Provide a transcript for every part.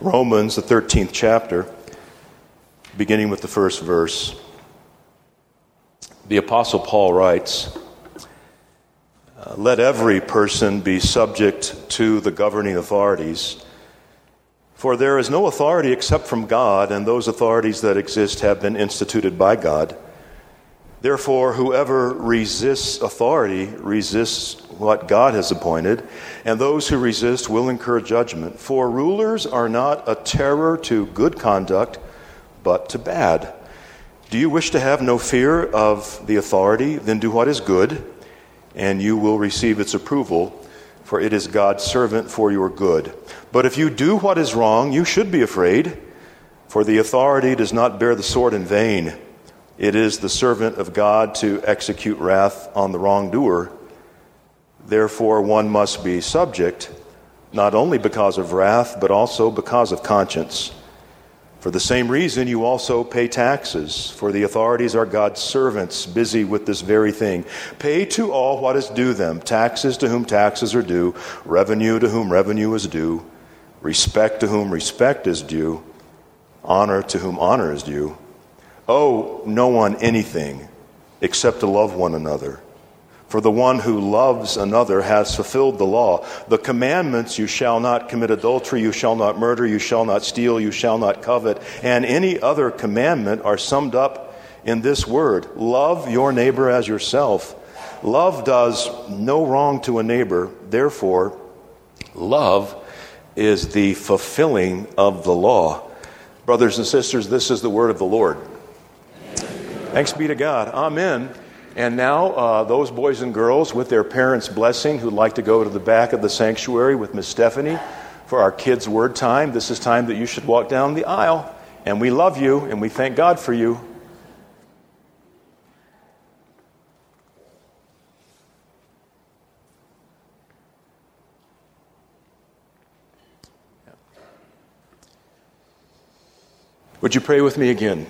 Romans, the 13th chapter, beginning with the first verse. The Apostle Paul writes Let every person be subject to the governing authorities, for there is no authority except from God, and those authorities that exist have been instituted by God. Therefore, whoever resists authority resists what God has appointed, and those who resist will incur judgment. For rulers are not a terror to good conduct, but to bad. Do you wish to have no fear of the authority? Then do what is good, and you will receive its approval, for it is God's servant for your good. But if you do what is wrong, you should be afraid, for the authority does not bear the sword in vain. It is the servant of God to execute wrath on the wrongdoer. Therefore, one must be subject, not only because of wrath, but also because of conscience. For the same reason, you also pay taxes, for the authorities are God's servants, busy with this very thing. Pay to all what is due them taxes to whom taxes are due, revenue to whom revenue is due, respect to whom respect is due, honor to whom honor is due owe no one anything except to love one another. For the one who loves another has fulfilled the law. The commandments you shall not commit adultery, you shall not murder, you shall not steal, you shall not covet, and any other commandment are summed up in this word love your neighbor as yourself. Love does no wrong to a neighbor, therefore, love is the fulfilling of the law. Brothers and sisters, this is the word of the Lord. Thanks be to God. Amen. And now, uh, those boys and girls with their parents' blessing who'd like to go to the back of the sanctuary with Miss Stephanie for our kids' word time, this is time that you should walk down the aisle. And we love you and we thank God for you. Would you pray with me again?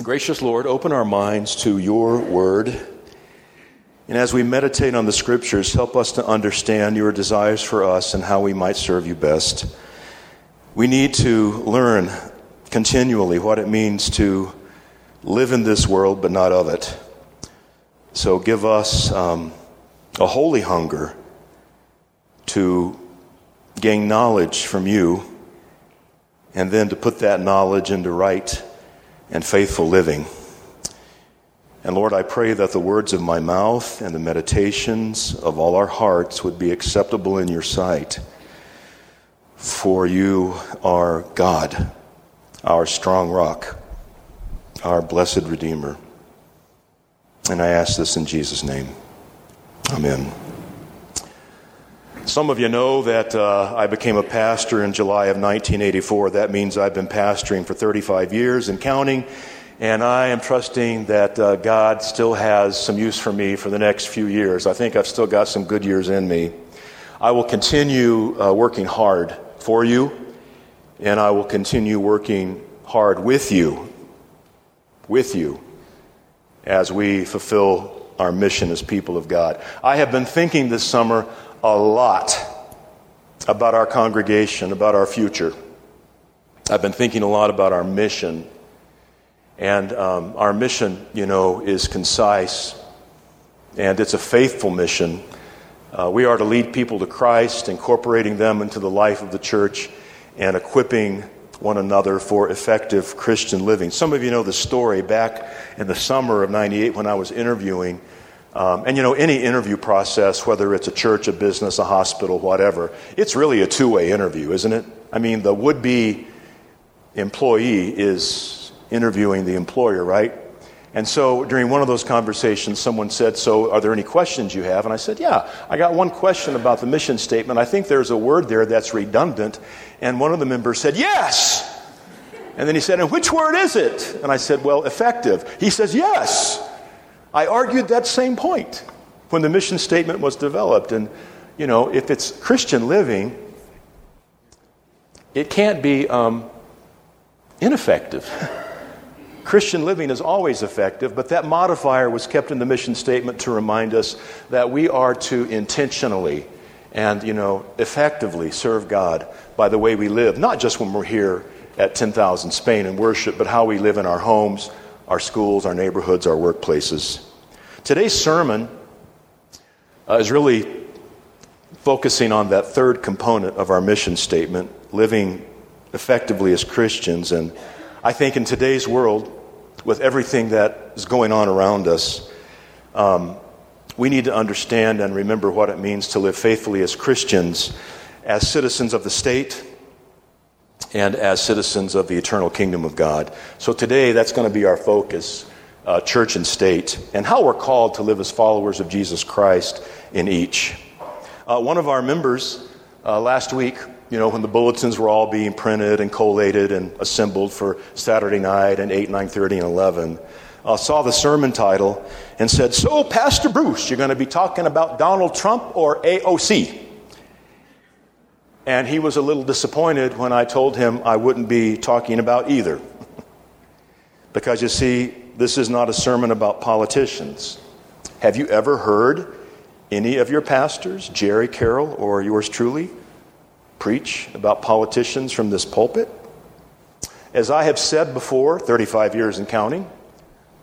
Gracious Lord, open our minds to your word. And as we meditate on the scriptures, help us to understand your desires for us and how we might serve you best. We need to learn continually what it means to live in this world but not of it. So give us um, a holy hunger to gain knowledge from you and then to put that knowledge into right and faithful living. And Lord, I pray that the words of my mouth and the meditations of all our hearts would be acceptable in your sight. For you are God, our strong rock, our blessed Redeemer. And I ask this in Jesus' name. Amen. Some of you know that uh, I became a pastor in July of 1984. That means I've been pastoring for 35 years and counting, and I am trusting that uh, God still has some use for me for the next few years. I think I've still got some good years in me. I will continue uh, working hard for you, and I will continue working hard with you, with you, as we fulfill our mission as people of God. I have been thinking this summer a lot about our congregation, about our future. I've been thinking a lot about our mission. And um, our mission, you know, is concise and it's a faithful mission. Uh, we are to lead people to Christ, incorporating them into the life of the church and equipping one another for effective Christian living. Some of you know the story back in the summer of 98 when I was interviewing um, and you know, any interview process, whether it's a church, a business, a hospital, whatever, it's really a two way interview, isn't it? I mean, the would be employee is interviewing the employer, right? And so during one of those conversations, someone said, So, are there any questions you have? And I said, Yeah, I got one question about the mission statement. I think there's a word there that's redundant. And one of the members said, Yes. And then he said, And which word is it? And I said, Well, effective. He says, Yes. I argued that same point when the mission statement was developed. And, you know, if it's Christian living, it can't be um, ineffective. Christian living is always effective, but that modifier was kept in the mission statement to remind us that we are to intentionally and, you know, effectively serve God by the way we live, not just when we're here at 10,000 Spain and worship, but how we live in our homes, our schools, our neighborhoods, our workplaces. Today's sermon uh, is really focusing on that third component of our mission statement, living effectively as Christians. And I think in today's world, with everything that is going on around us, um, we need to understand and remember what it means to live faithfully as Christians, as citizens of the state, and as citizens of the eternal kingdom of God. So today, that's going to be our focus uh, church and state, and how we're called to live as followers of Jesus Christ in each. Uh, one of our members uh, last week, you know, when the bulletins were all being printed and collated and assembled for Saturday night and 8, 9.30, and 11, uh, saw the sermon title and said, So, Pastor Bruce, you're going to be talking about Donald Trump or AOC? And he was a little disappointed when I told him I wouldn't be talking about either. because you see, this is not a sermon about politicians. Have you ever heard any of your pastors, Jerry Carroll or yours truly, preach about politicians from this pulpit? As I have said before, 35 years and counting,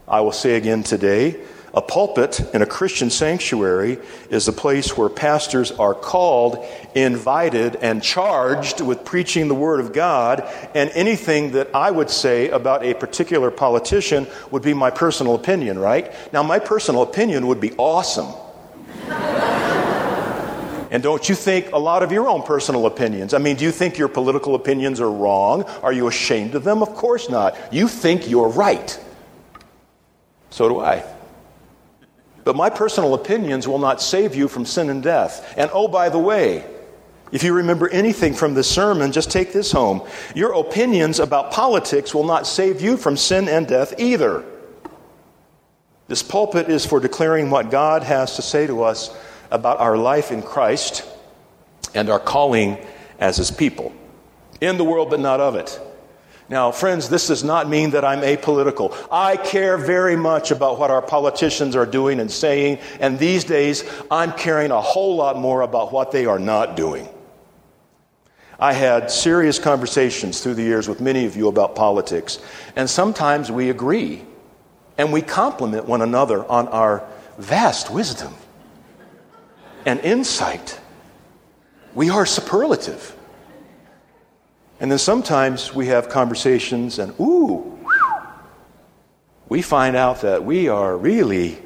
I will say again today a pulpit in a Christian sanctuary is a place where pastors are called, invited, and charged with preaching the Word of God, and anything that I would say about a particular politician would be my personal opinion, right? Now, my personal opinion would be awesome. And don't you think a lot of your own personal opinions? I mean, do you think your political opinions are wrong? Are you ashamed of them? Of course not. You think you're right. So do I. But my personal opinions will not save you from sin and death. And oh, by the way, if you remember anything from this sermon, just take this home. Your opinions about politics will not save you from sin and death either. This pulpit is for declaring what God has to say to us about our life in Christ and our calling as His people. In the world, but not of it. Now, friends, this does not mean that I'm apolitical. I care very much about what our politicians are doing and saying, and these days I'm caring a whole lot more about what they are not doing. I had serious conversations through the years with many of you about politics, and sometimes we agree and we compliment one another on our vast wisdom and insight. We are superlative. And then sometimes we have conversations and, ooh, we find out that we are really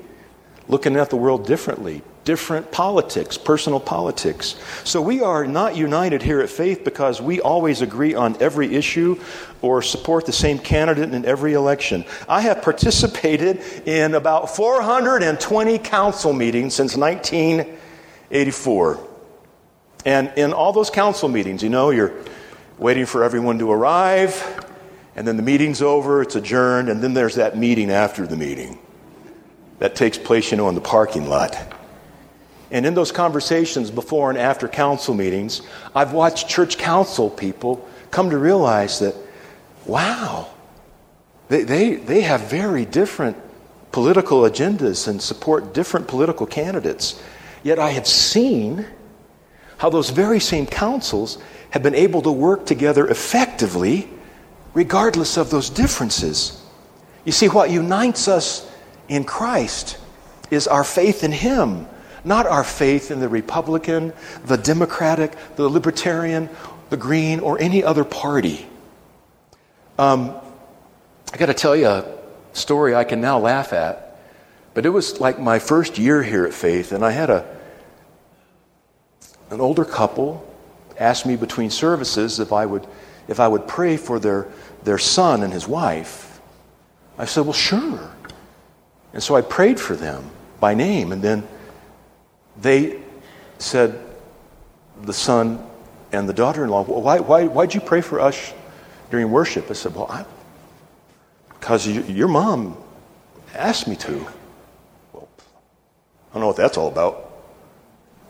looking at the world differently, different politics, personal politics. So we are not united here at Faith because we always agree on every issue or support the same candidate in every election. I have participated in about 420 council meetings since 1984. And in all those council meetings, you know, you're waiting for everyone to arrive, and then the meeting's over, it's adjourned, and then there's that meeting after the meeting that takes place, you know, in the parking lot. And in those conversations before and after council meetings, I've watched church council people come to realize that, wow, they, they, they have very different political agendas and support different political candidates. Yet I have seen how those very same councils have been able to work together effectively regardless of those differences. You see, what unites us in Christ is our faith in Him, not our faith in the Republican, the Democratic, the Libertarian, the Green, or any other party. Um, I got to tell you a story I can now laugh at, but it was like my first year here at Faith, and I had a an older couple asked me between services if I would, if I would pray for their, their son and his wife. I said, Well, sure. And so I prayed for them by name. And then they said, The son and the daughter in law, why, why, why'd you pray for us during worship? I said, Well, I, because your mom asked me to. Well, I don't know what that's all about.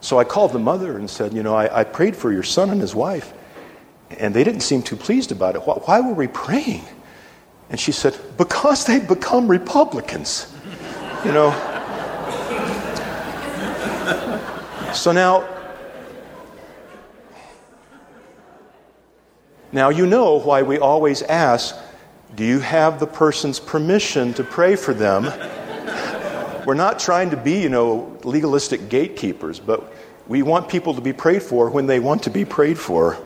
So I called the mother and said, You know, I, I prayed for your son and his wife, and they didn't seem too pleased about it. Why, why were we praying? And she said, Because they become Republicans. You know? so now, now you know why we always ask, Do you have the person's permission to pray for them? We're not trying to be, you know, legalistic gatekeepers, but we want people to be prayed for when they want to be prayed for.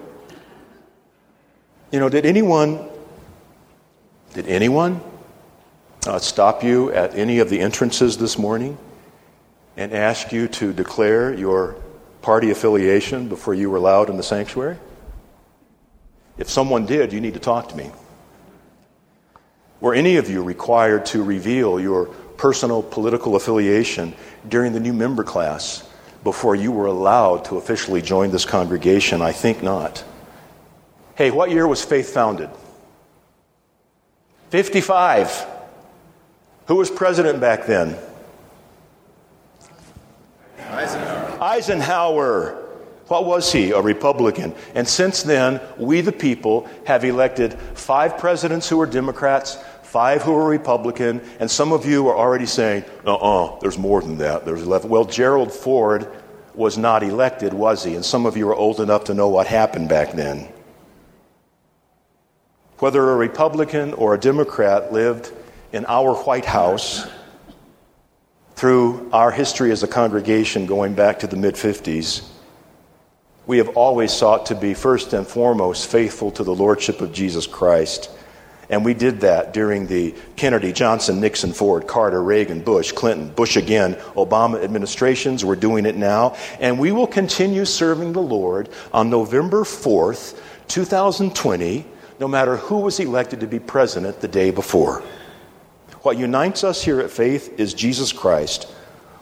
You know, did anyone did anyone uh, stop you at any of the entrances this morning and ask you to declare your party affiliation before you were allowed in the sanctuary? If someone did, you need to talk to me. Were any of you required to reveal your personal political affiliation during the new member class before you were allowed to officially join this congregation? I think not. Hey, what year was Faith founded? 55. Who was president back then? Eisenhower. Eisenhower. What was he? A Republican. And since then, we the people have elected five presidents who are Democrats, five who are Republican, and some of you are already saying, uh uh-uh, uh, there's more than that. There's 11. Well, Gerald Ford was not elected, was he? And some of you are old enough to know what happened back then. Whether a Republican or a Democrat lived in our White House through our history as a congregation going back to the mid 50s, we have always sought to be first and foremost faithful to the Lordship of Jesus Christ. And we did that during the Kennedy, Johnson, Nixon, Ford, Carter, Reagan, Bush, Clinton, Bush again, Obama administrations. We're doing it now. And we will continue serving the Lord on November 4th, 2020, no matter who was elected to be president the day before. What unites us here at Faith is Jesus Christ.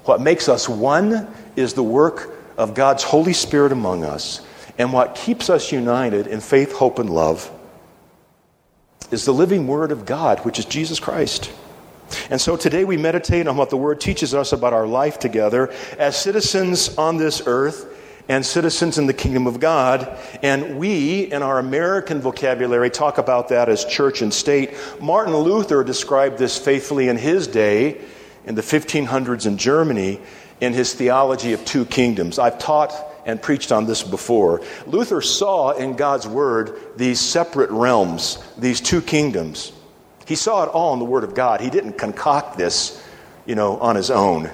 What makes us one is the work of God's Holy Spirit among us. And what keeps us united in faith, hope, and love is the living Word of God, which is Jesus Christ. And so today we meditate on what the Word teaches us about our life together as citizens on this earth and citizens in the kingdom of God. And we, in our American vocabulary, talk about that as church and state. Martin Luther described this faithfully in his day, in the 1500s in Germany, in his theology of two kingdoms. I've taught and preached on this before. Luther saw in God's Word these separate realms, these two kingdoms. He saw it all in the Word of God. He didn't concoct this, you know, on his own.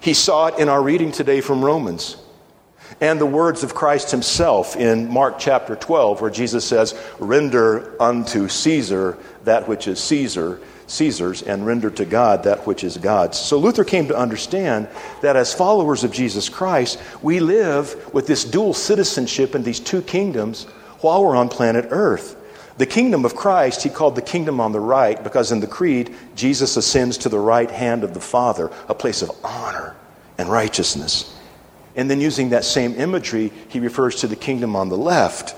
He saw it in our reading today from Romans and the words of Christ himself in Mark chapter 12, where Jesus says, Render unto Caesar that which is Caesar, Caesar's and render to God that which is God's. So Luther came to understand that as followers of Jesus Christ, we live with this dual citizenship in these two kingdoms while we're on planet Earth. The kingdom of Christ, he called the kingdom on the right because in the creed, Jesus ascends to the right hand of the Father, a place of honor and righteousness. And then using that same imagery, he refers to the kingdom on the left,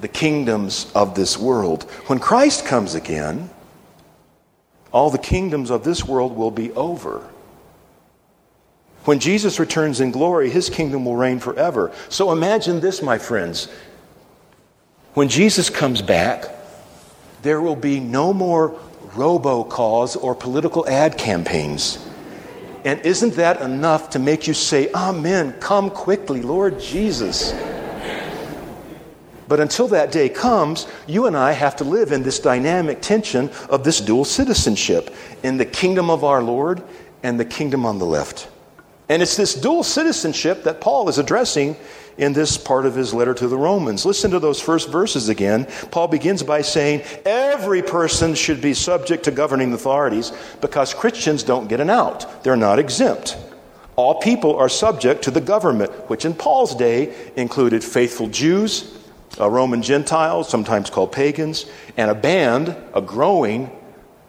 the kingdoms of this world. When Christ comes again, all the kingdoms of this world will be over. When Jesus returns in glory, his kingdom will reign forever. So imagine this, my friends. When Jesus comes back, there will be no more robocalls or political ad campaigns. And isn't that enough to make you say, Amen, come quickly, Lord Jesus? But until that day comes, you and I have to live in this dynamic tension of this dual citizenship in the kingdom of our Lord and the kingdom on the left. And it's this dual citizenship that Paul is addressing in this part of his letter to the Romans. Listen to those first verses again. Paul begins by saying, Every person should be subject to governing authorities because Christians don't get an out, they're not exempt. All people are subject to the government, which in Paul's day included faithful Jews uh, Roman Gentiles, sometimes called pagans, and a band, a growing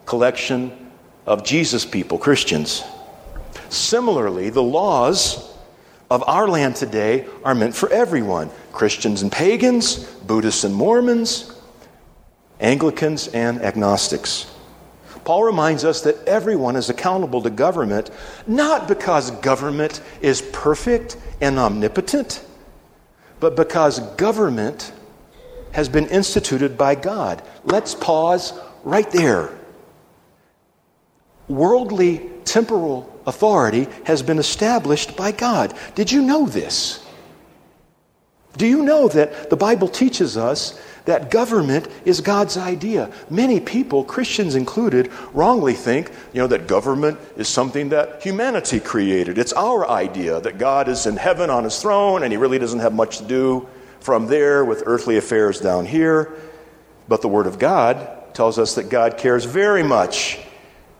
collection of Jesus people, Christians. Similarly, the laws of our land today are meant for everyone Christians and pagans, Buddhists and Mormons, Anglicans and agnostics. Paul reminds us that everyone is accountable to government, not because government is perfect and omnipotent but because government has been instituted by God. Let's pause right there. Worldly temporal authority has been established by God. Did you know this? Do you know that the Bible teaches us that government is God's idea? Many people, Christians included, wrongly think, you know, that government is something that humanity created. It's our idea that God is in heaven on his throne and he really doesn't have much to do from there with earthly affairs down here. But the Word of God tells us that God cares very much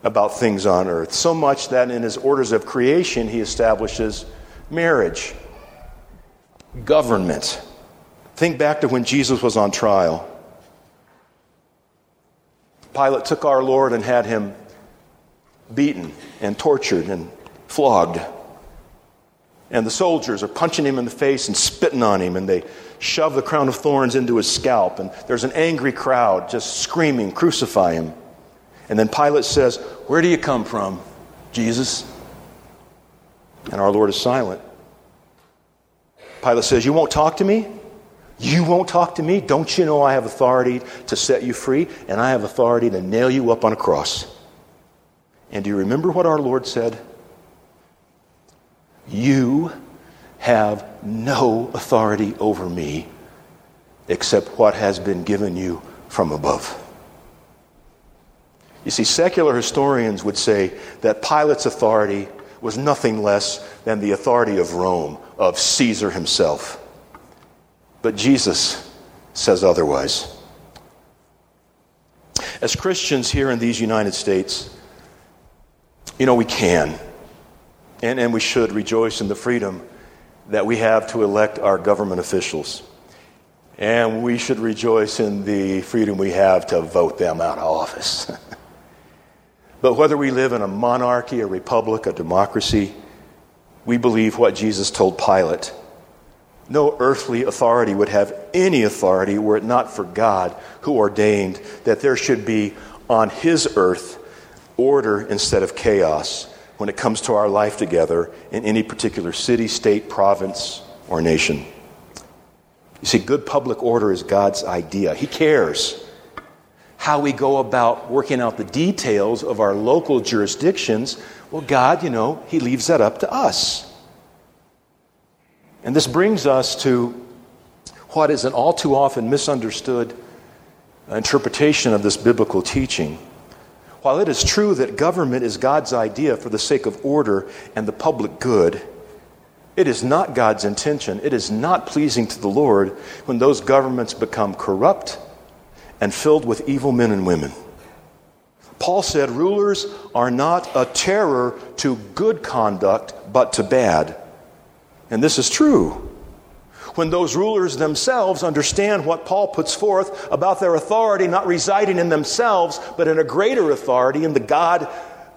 about things on earth, so much that in his orders of creation he establishes marriage government. Think back to when Jesus was on trial. Pilate took our Lord and had him beaten and tortured and flogged. And the soldiers are punching him in the face and spitting on him, and they shove the crown of thorns into his scalp. And there's an angry crowd just screaming, Crucify him. And then Pilate says, Where do you come from, Jesus? And our Lord is silent. Pilate says, You won't talk to me? You won't talk to me? Don't you know I have authority to set you free? And I have authority to nail you up on a cross. And do you remember what our Lord said? You have no authority over me except what has been given you from above. You see, secular historians would say that Pilate's authority was nothing less than the authority of Rome, of Caesar himself. But Jesus says otherwise. As Christians here in these United States, you know, we can and, and we should rejoice in the freedom that we have to elect our government officials. And we should rejoice in the freedom we have to vote them out of office. But whether we live in a monarchy, a republic, a democracy, we believe what Jesus told Pilate. No earthly authority would have any authority were it not for God who ordained that there should be on his earth order instead of chaos when it comes to our life together in any particular city, state, province, or nation. You see, good public order is God's idea. He cares how we go about working out the details of our local jurisdictions, well, God, you know, He leaves that up to us. And this brings us to what is an all too often misunderstood interpretation of this biblical teaching. While it is true that government is God's idea for the sake of order and the public good, it is not God's intention, it is not pleasing to the Lord when those governments become corrupt and filled with evil men and women. Paul said rulers are not a terror to good conduct, but to bad. And this is true. When those rulers themselves understand what Paul puts forth about their authority not residing in themselves, but in a greater authority in the God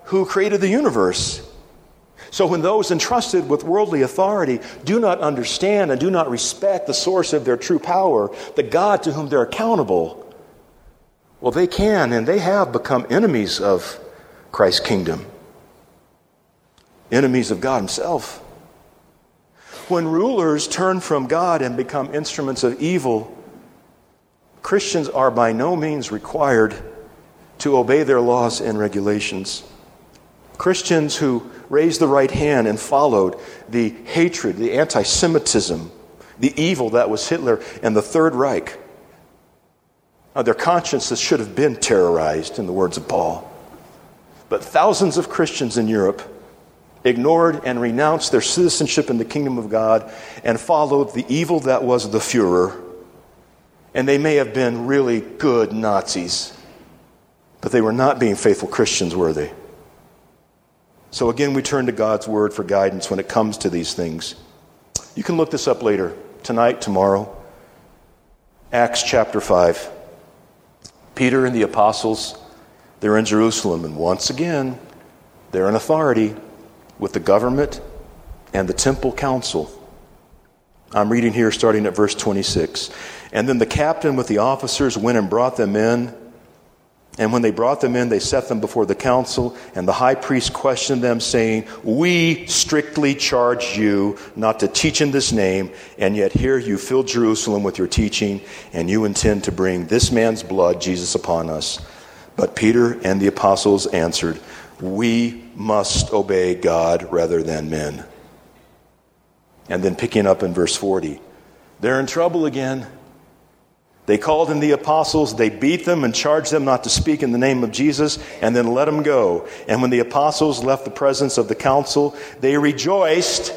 who created the universe. So when those entrusted with worldly authority do not understand and do not respect the source of their true power, the God to whom they're accountable, well, they can and they have become enemies of Christ's kingdom, enemies of God Himself. When rulers turn from God and become instruments of evil, Christians are by no means required to obey their laws and regulations. Christians who raised the right hand and followed the hatred, the anti Semitism, the evil that was Hitler and the Third Reich uh, their consciences should have been terrorized, in the words of Paul. But thousands of Christians in Europe ignored and renounced their citizenship in the kingdom of God and followed the evil that was the Fuhrer. And they may have been really good Nazis, but they were not being faithful Christians, were they? So again, we turn to God's word for guidance when it comes to these things. You can look this up later, tonight, tomorrow. Acts chapter 5. Peter and the apostles, they're in Jerusalem, and once again, they're in authority with the government and the temple council. I'm reading here starting at verse 26. And then the captain with the officers went and brought them in and when they brought them in, they set them before the council, and the high priest questioned them, saying, We strictly charge you not to teach in this name, and yet here you fill Jerusalem with your teaching, and you intend to bring this man's blood, Jesus, upon us. But Peter and the apostles answered, We must obey God rather than men. And then picking up in verse 40, They're in trouble again. They called in the apostles, they beat them and charged them not to speak in the name of Jesus, and then let them go. And when the apostles left the presence of the council, they rejoiced.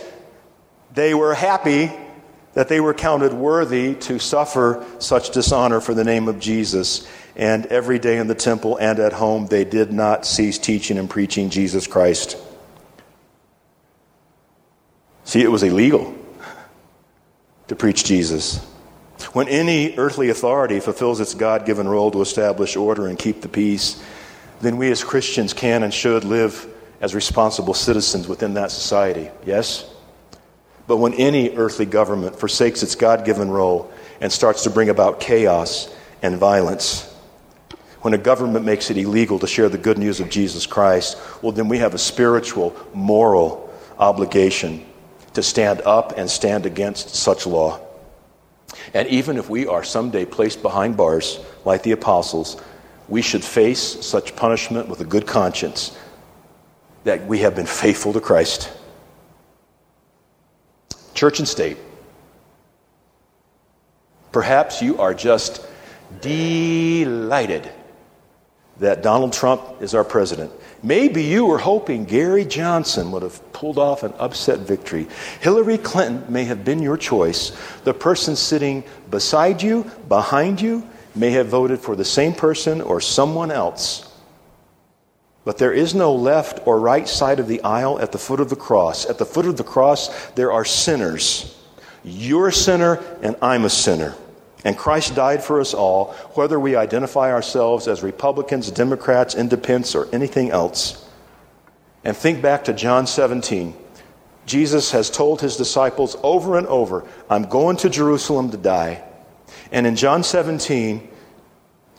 They were happy that they were counted worthy to suffer such dishonor for the name of Jesus. And every day in the temple and at home, they did not cease teaching and preaching Jesus Christ. See, it was illegal to preach Jesus. When any earthly authority fulfills its God given role to establish order and keep the peace, then we as Christians can and should live as responsible citizens within that society. Yes? But when any earthly government forsakes its God given role and starts to bring about chaos and violence, when a government makes it illegal to share the good news of Jesus Christ, well, then we have a spiritual, moral obligation to stand up and stand against such law. And even if we are someday placed behind bars, like the apostles, we should face such punishment with a good conscience that we have been faithful to Christ. Church and state. Perhaps you are just delighted that Donald Trump is our president. Maybe you were hoping Gary Johnson would have pulled off an upset victory. Hillary Clinton may have been your choice. The person sitting beside you, behind you, may have voted for the same person or someone else. But there is no left or right side of the aisle at the foot of the cross. At the foot of the cross, there are sinners. You're a sinner, and I'm a sinner. And Christ died for us all, whether we identify ourselves as Republicans, Democrats, Independents, or anything else. And think back to John 17. Jesus has told his disciples over and over, I'm going to Jerusalem to die. And in John 17,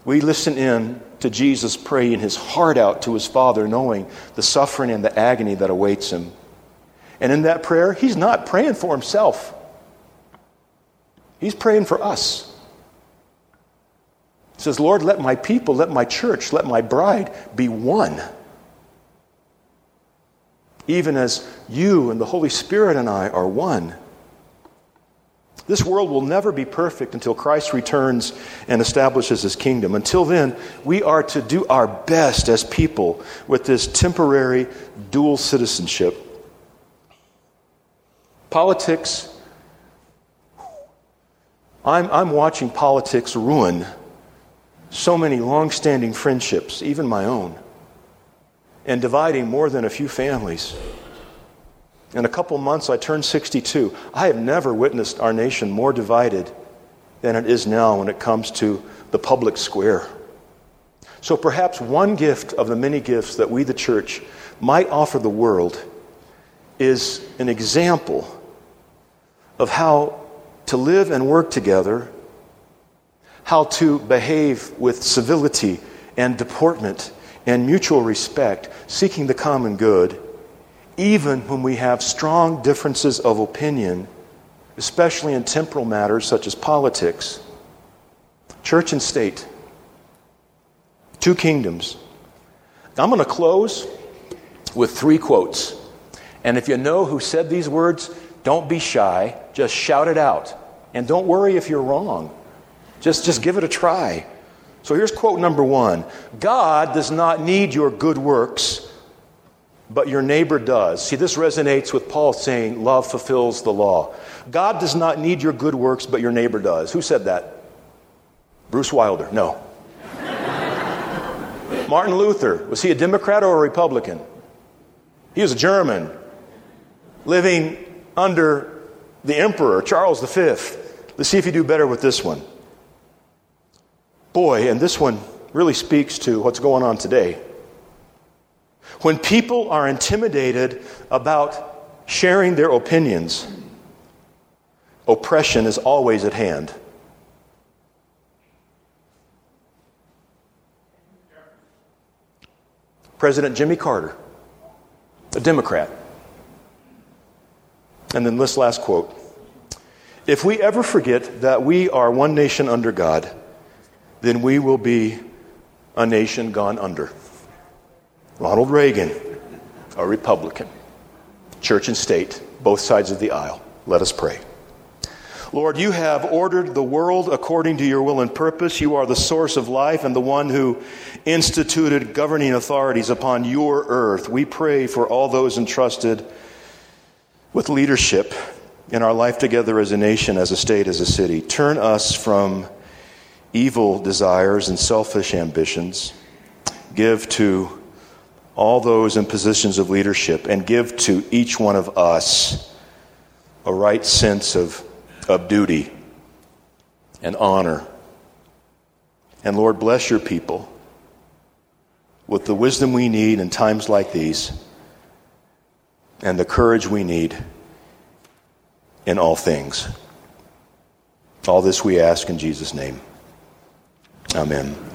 we listen in to Jesus praying his heart out to his Father, knowing the suffering and the agony that awaits him. And in that prayer, he's not praying for himself, he's praying for us. He says, Lord, let my people, let my church, let my bride be one. Even as you and the Holy Spirit and I are one. This world will never be perfect until Christ returns and establishes his kingdom. Until then, we are to do our best as people with this temporary dual citizenship. Politics, I'm, I'm watching politics ruin so many long standing friendships, even my own, and dividing more than a few families. In a couple months, I turned 62. I have never witnessed our nation more divided than it is now when it comes to the public square. So perhaps one gift of the many gifts that we, the church, might offer the world is an example of how to live and work together how to behave with civility and deportment and mutual respect, seeking the common good, even when we have strong differences of opinion, especially in temporal matters such as politics. Church and state, two kingdoms. I'm going to close with three quotes. And if you know who said these words, don't be shy, just shout it out. And don't worry if you're wrong. Just, just give it a try. So here's quote number one God does not need your good works, but your neighbor does. See, this resonates with Paul saying, Love fulfills the law. God does not need your good works, but your neighbor does. Who said that? Bruce Wilder. No. Martin Luther. Was he a Democrat or a Republican? He was a German living under the Emperor, Charles V. Let's see if you do better with this one. Boy, and this one really speaks to what's going on today. When people are intimidated about sharing their opinions, oppression is always at hand. President Jimmy Carter, a Democrat. And then this last quote If we ever forget that we are one nation under God, then we will be a nation gone under. Ronald Reagan, a Republican. Church and state, both sides of the aisle. Let us pray. Lord, you have ordered the world according to your will and purpose. You are the source of life and the one who instituted governing authorities upon your earth. We pray for all those entrusted with leadership in our life together as a nation, as a state, as a city. Turn us from evil desires and selfish ambitions. Give to all those in positions of leadership and give to each one of us a right sense of, of duty and honor. And Lord, bless your people with the wisdom we need in times like these and the courage we need in all things. All this we ask in Jesus' name. Amen.